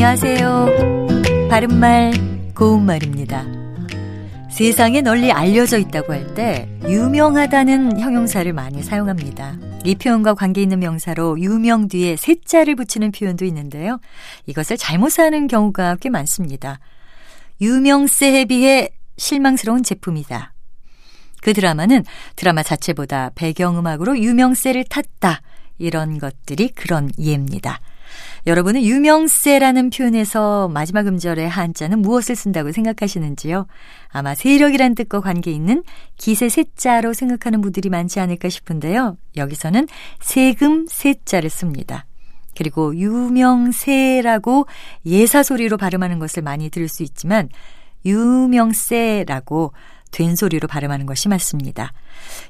안녕하세요. 바른말, 고운말입니다. 세상에 널리 알려져 있다고 할 때 유명하다는 형용사를 많이 사용합니다. 이 표현과 관계 있는 명사로 유명 뒤에 세자를 붙이는 표현도 있는데요. 이것을 잘못 사는 경우가 꽤 많습니다. 유명세에 비해 실망스러운 제품이다. 그 드라마는 드라마 자체보다 배경음악으로 유명세를 탔다. 이런 것들이 그런 이해입니다. 여러분은 유명세라는 표현에서 마지막 음절의 한자는 무엇을 쓴다고 생각하시는지요? 아마 세력이란 뜻과 관계 있는 기세 세자로 생각하는 분들이 많지 않을까 싶은데요. 여기서는 세금 세자를 씁니다. 그리고 유명세라고 예사 소리로 발음하는 것을 많이 들을 수 있지만 유명세라고 된소리로 발음하는 것이 맞습니다.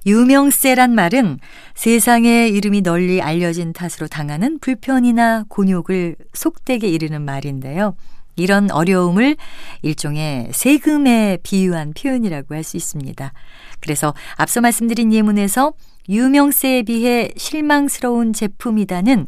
유명세란 말은 세상에 이름이 널리 알려진 탓으로 당하는 불편이나 곤욕을 속되게 이르는 말인데요. 이런 어려움을 일종의 세금에 비유한 표현이라고 할 수 있습니다. 그래서 앞서 말씀드린 예문에서 유명세에 비해 실망스러운 제품이다는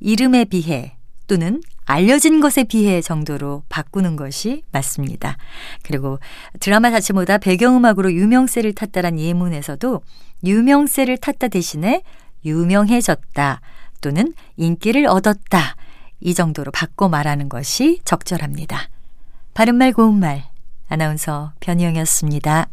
이름에 비해 또는 알려진 것에 비해 정도로 바꾸는 것이 맞습니다. 그리고 드라마 자체보다 배경음악으로 유명세를 탔다란 예문에서도 유명세를 탔다 대신에 유명해졌다 또는 인기를 얻었다 이 정도로 바꿔 말하는 것이 적절합니다. 바른말 고운말 아나운서 변희영이었습니다.